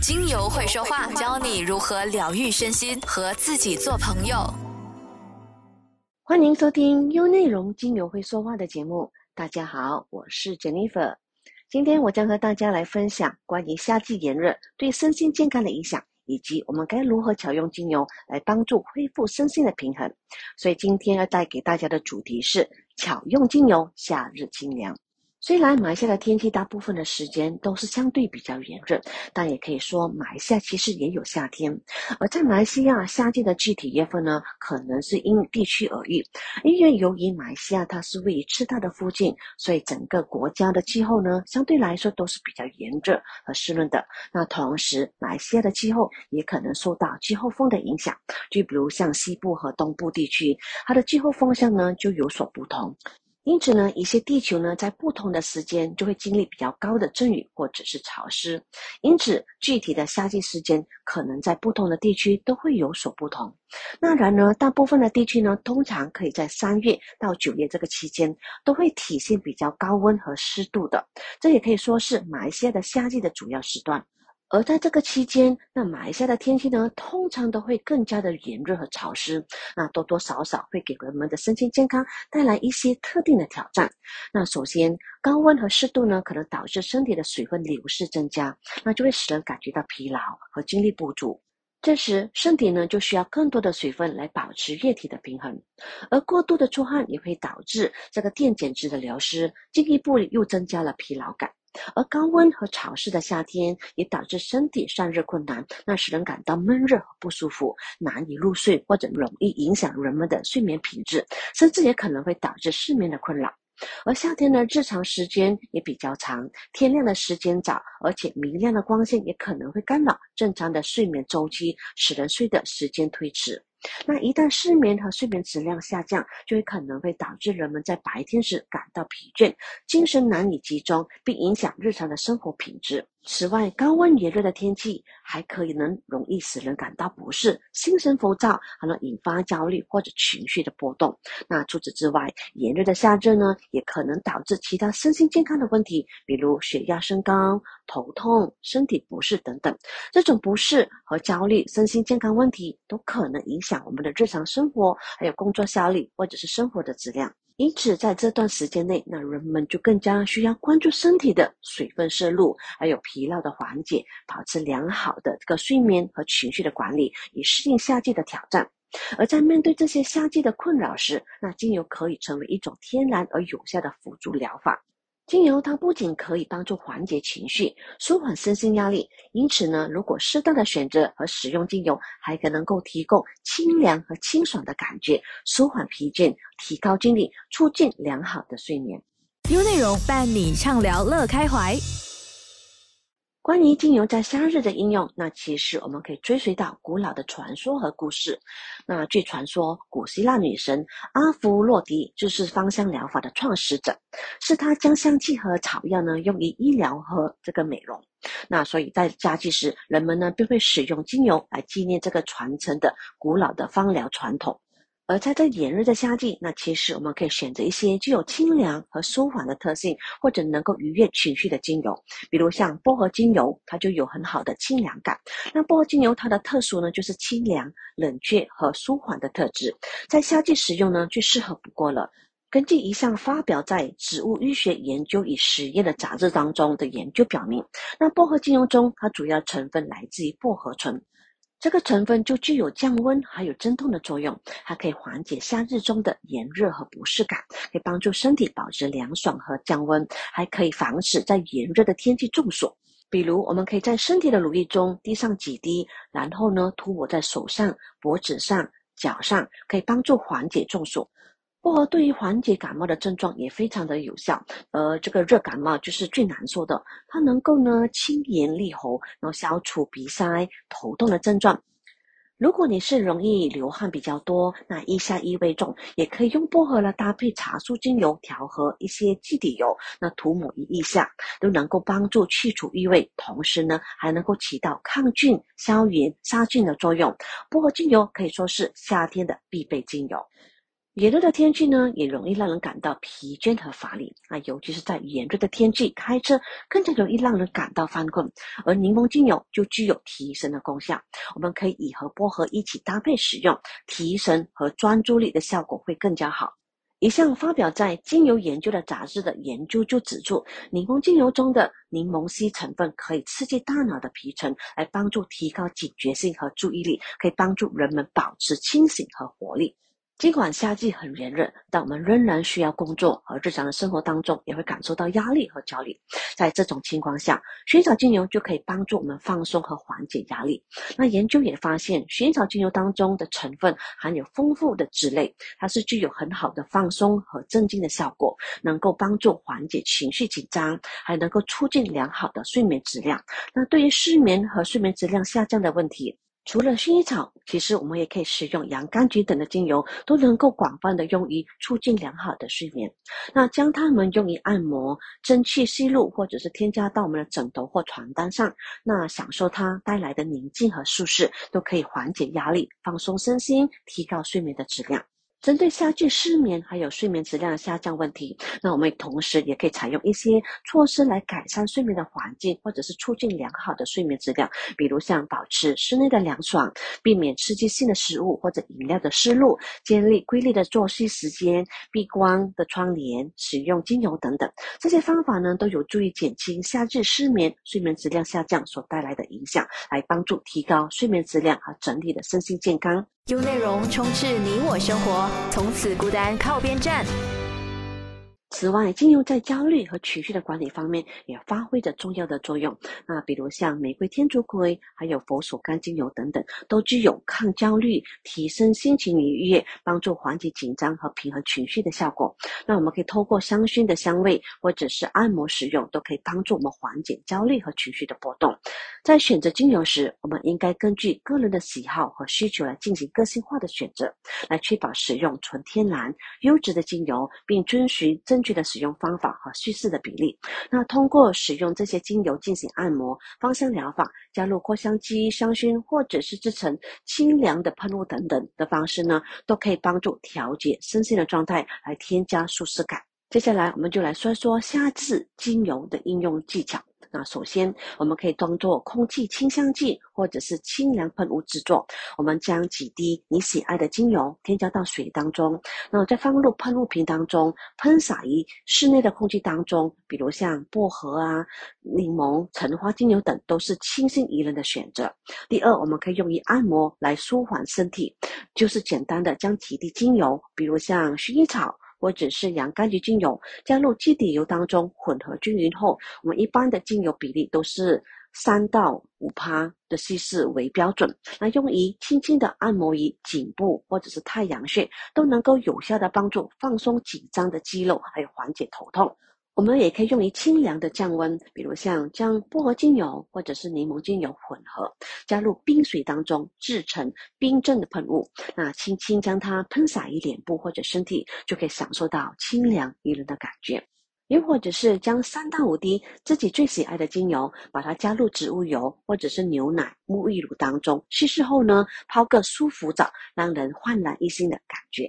精油会说话，教你如何疗愈身心和自己做朋友。欢迎收听优内容精油会说话的节目。大家好，我是 Jennifer。今天我将和大家来分享关于夏季炎热对身心健康的影响，以及我们该如何巧用精油来帮助恢复身心的平衡。所以今天要带给大家的主题是巧用精油，夏日清凉。虽然马来西亚的天气大部分的时间都是相对比较炎热，但也可以说马来西亚其实也有夏天。而在马来西亚夏季的具体月份呢，可能是因地区而异。因为由于马来西亚它是位于赤道的附近，所以整个国家的气候呢，相对来说都是比较炎热和湿润的。那同时，马来西亚的气候也可能受到季候风的影响，就比如像西部和东部地区，它的季候风向呢就有所不同。因此呢，一些地球呢，在不同的时间就会经历比较高的阵雨或者是潮湿，因此具体的夏季时间可能在不同的地区都会有所不同。那然而，大部分的地区呢，通常可以在三月到九月这个期间，都会体现比较高温和湿度的，这也可以说是马来西亚的夏季的主要时段。而在这个期间，那马来西亚的天气呢，通常都会更加的炎热和潮湿，那多多少少会给人们的身心健康带来一些特定的挑战。那首先，高温和湿度呢，可能导致身体的水分流失增加，那就会使人感觉到疲劳和精力不足。这时，身体呢就需要更多的水分来保持液体的平衡，而过度的出汗也会导致这个电解质的流失，进一步又增加了疲劳感。而高温和潮湿的夏天也导致身体散热困难，那使人感到闷热和不舒服，难以入睡，或者容易影响人们的睡眠品质，甚至也可能会导致失眠的困扰。而夏天的，日常时间也比较长，天亮的时间早，而且明亮的光线也可能会干扰正常的睡眠周期，使人睡的时间推迟。那一旦失眠和睡眠质量下降，就会可能会导致人们在白天时感到疲倦，精神难以集中，并影响日常的生活品质。此外，高温炎热的天气还可以能容易使人感到不适、心神浮躁，还能引发焦虑或者情绪的波动。那除此之外，炎热的夏日呢，也可能导致其他身心健康的问题，比如血压升高、头痛、身体不适等等。这种不适和焦虑、身心健康问题都可能影响我们的日常生活，还有工作效率或者是生活的质量。因此，在这段时间内，那人们就更加需要关注身体的水分摄入，还有疲劳的缓解，保持良好的这个睡眠和情绪的管理，以适应夏季的挑战。而在面对这些夏季的困扰时，那精油可以成为一种天然而有效的辅助疗法。精油它不仅可以帮助缓解情绪、舒缓身心压力，因此呢，如果适当的选择和使用精油，还可能够提供清凉和清爽的感觉，舒缓疲倦，提高精力，促进良好的睡眠。优内容伴你畅聊乐开怀。关于精油在夏日的应用，那其实我们可以追随到古老的传说和故事。那据传说，古希腊女神阿芙洛狄就是芳香疗法的创始者，是她将香气和草药呢用于医疗和这个美容。那所以在夏季时，人们呢便会使用精油来纪念这个传承的古老的芳疗传统。而在这炎热的夏季，那其实我们可以选择一些具有清凉和舒缓的特性，或者能够愉悦情绪的精油，比如像薄荷精油，它就有很好的清凉感。那薄荷精油它的特殊呢，就是清凉、冷却和舒缓的特质，在夏季使用呢，最适合不过了。根据一项发表在《植物医学研究与实验》的杂志当中的研究表明，那薄荷精油中，它主要成分来自于薄荷醇。这个成分就具有降温还有镇痛的作用，还可以缓解夏日中的炎热和不适感，可以帮助身体保持凉爽和降温，还可以防止在炎热的天气中暑。比如，我们可以在身体的乳液中滴上几滴，然后呢涂抹在手上、脖子上、脚上，可以帮助缓解中暑。薄荷对于缓解感冒的症状也非常的有效，而这个热感冒就是最难受的，它能够呢清炎利喉，然后消除鼻塞、头痛的症状。如果你是容易流汗比较多，那腋下异味重，也可以用薄荷来搭配茶树精油调和一些基底油，那涂抹于腋下，都能够帮助去除异味，同时呢还能够起到抗菌、消炎、杀菌的作用。薄荷精油可以说是夏天的必备精油。炎热的天气呢，也容易让人感到疲倦和乏力啊，尤其是在炎热的天气开车，更加容易让人感到犯困。而柠檬精油就具有提神的功效，我们可以以和薄荷一起搭配使用，提神和专注力的效果会更加好。一项发表在精油研究的杂志的研究就指出，柠檬精油中的柠檬烯成分可以刺激大脑的皮层，来帮助提高警觉性和注意力，可以帮助人们保持清醒和活力。尽管夏季很炎热，但我们仍然需要工作，和日常的生活当中也会感受到压力和焦虑。在这种情况下，薰衣草精油就可以帮助我们放松和缓解压力。那研究也发现，薰衣草精油当中的成分含有丰富的脂类，它是具有很好的放松和镇静的效果，能够帮助缓解情绪紧张，还能够促进良好的睡眠质量。那对于失眠和睡眠质量下降的问题，除了薰衣草，其实我们也可以使用洋甘菊等的精油，都能够广泛的用于促进良好的睡眠。那将它们用于按摩、蒸汽吸入，或者是添加到我们的枕头或床单上，那享受它带来的宁静和舒适，都可以缓解压力、放松身心、提高睡眠的质量。针对夏季失眠还有睡眠质量下降问题，那我们同时也可以采用一些措施来改善睡眠的环境，或者是促进良好的睡眠质量。比如像保持室内的凉爽，避免刺激性的食物或者饮料的摄入，建立规律的作息时间，避光的窗帘，使用精油等等。这些方法呢，都有助于减轻夏季失眠、睡眠质量下降所带来的影响，来帮助提高睡眠质量和整体的身心健康。用内容充斥你我生活，从此孤单靠边站。此外，精油在焦虑和情绪的管理方面也发挥着重要的作用。那比如像玫瑰天竺葵，还有佛手柑精油等等，都具有抗焦虑、提升心情愉悦、帮助缓解紧张和平衡情绪的效果。那我们可以透过香薰的香味或者是按摩使用，都可以帮助我们缓解焦虑和情绪的波动。在选择精油时，我们应该根据个人的喜好和需求来进行个性化的选择，来确保使用纯天然、优质的精油，并遵循正具的使用方法和叙事的比例。那通过使用这些精油进行按摩、芳香疗法、加入扩香机、香薰，或者是制成清凉的喷雾等等的方式呢，都可以帮助调节身心的状态，来添加舒适感。接下来，我们就来说说夏季精油的应用技巧。那首先，我们可以当做空气清香剂或者是清凉喷雾制作。我们将几滴你喜爱的精油添加到水当中，那再放入喷雾瓶当中，喷洒于室内的空气当中。比如像薄荷啊、柠檬、橙花精油等，都是清新宜人的选择。第二，我们可以用于按摩来舒缓身体，就是简单的将几滴精油，比如像薰衣草。或者是洋甘菊精油加入基底油当中混合均匀后，我们一般的精油比例都是三到五趴的稀释为标准。那用于轻轻的按摩于颈部或者是太阳穴，都能够有效的帮助放松紧张的肌肉，还有缓解头痛。我们也可以用于清凉的降温，比如像将薄荷精油或者是柠檬精油混合，加入冰水当中制成冰镇的喷雾，那轻轻将它喷洒于脸部或者身体，就可以享受到清凉宜人的感觉。又或者是将三到五滴自己最喜爱的精油，把它加入植物油或者是牛奶、沐浴乳当中，稀释后呢，泡个舒服澡，让人焕然一新的感觉。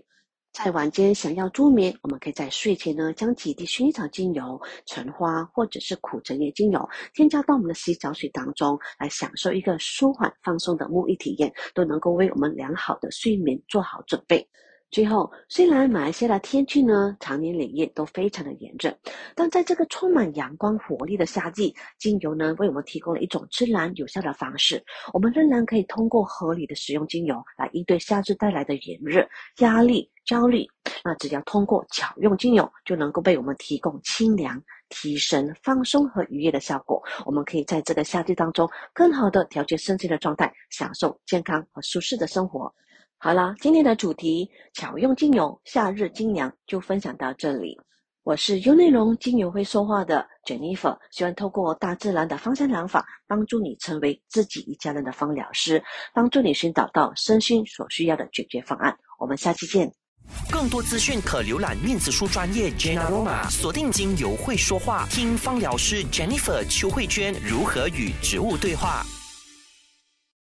在晚间想要助眠，我们可以在睡前呢，将几滴薰衣草精油、橙花或者是苦橙叶精油添加到我们的洗澡水当中，来享受一个舒缓放松的沐浴体验，都能够为我们良好的睡眠做好准备。最后，虽然马来西亚的天气呢，常年累月都非常的炎热，但在这个充满阳光活力的夏季，精油呢为我们提供了一种自然有效的方式，我们仍然可以通过合理的使用精油来应对夏季带来的炎热、压力。焦虑，那只要通过巧用精油，就能够被我们提供清凉、提神、放松和愉悦的效果。我们可以在这个夏季当中，更好的调节身心的状态，享受健康和舒适的生活。好了，今天的主题巧用精油，夏日精凉就分享到这里。我是优内容精油会说话的 Jennifer，希望透过大自然的芳香疗法，帮助你成为自己一家人的芳疗师，帮助你寻找到身心所需要的解决方案。我们下期见。更多资讯可浏览面子书专业 Jenna Roma，锁定精油会说话，听芳疗师 Jennifer 邱慧娟如何与植物对话。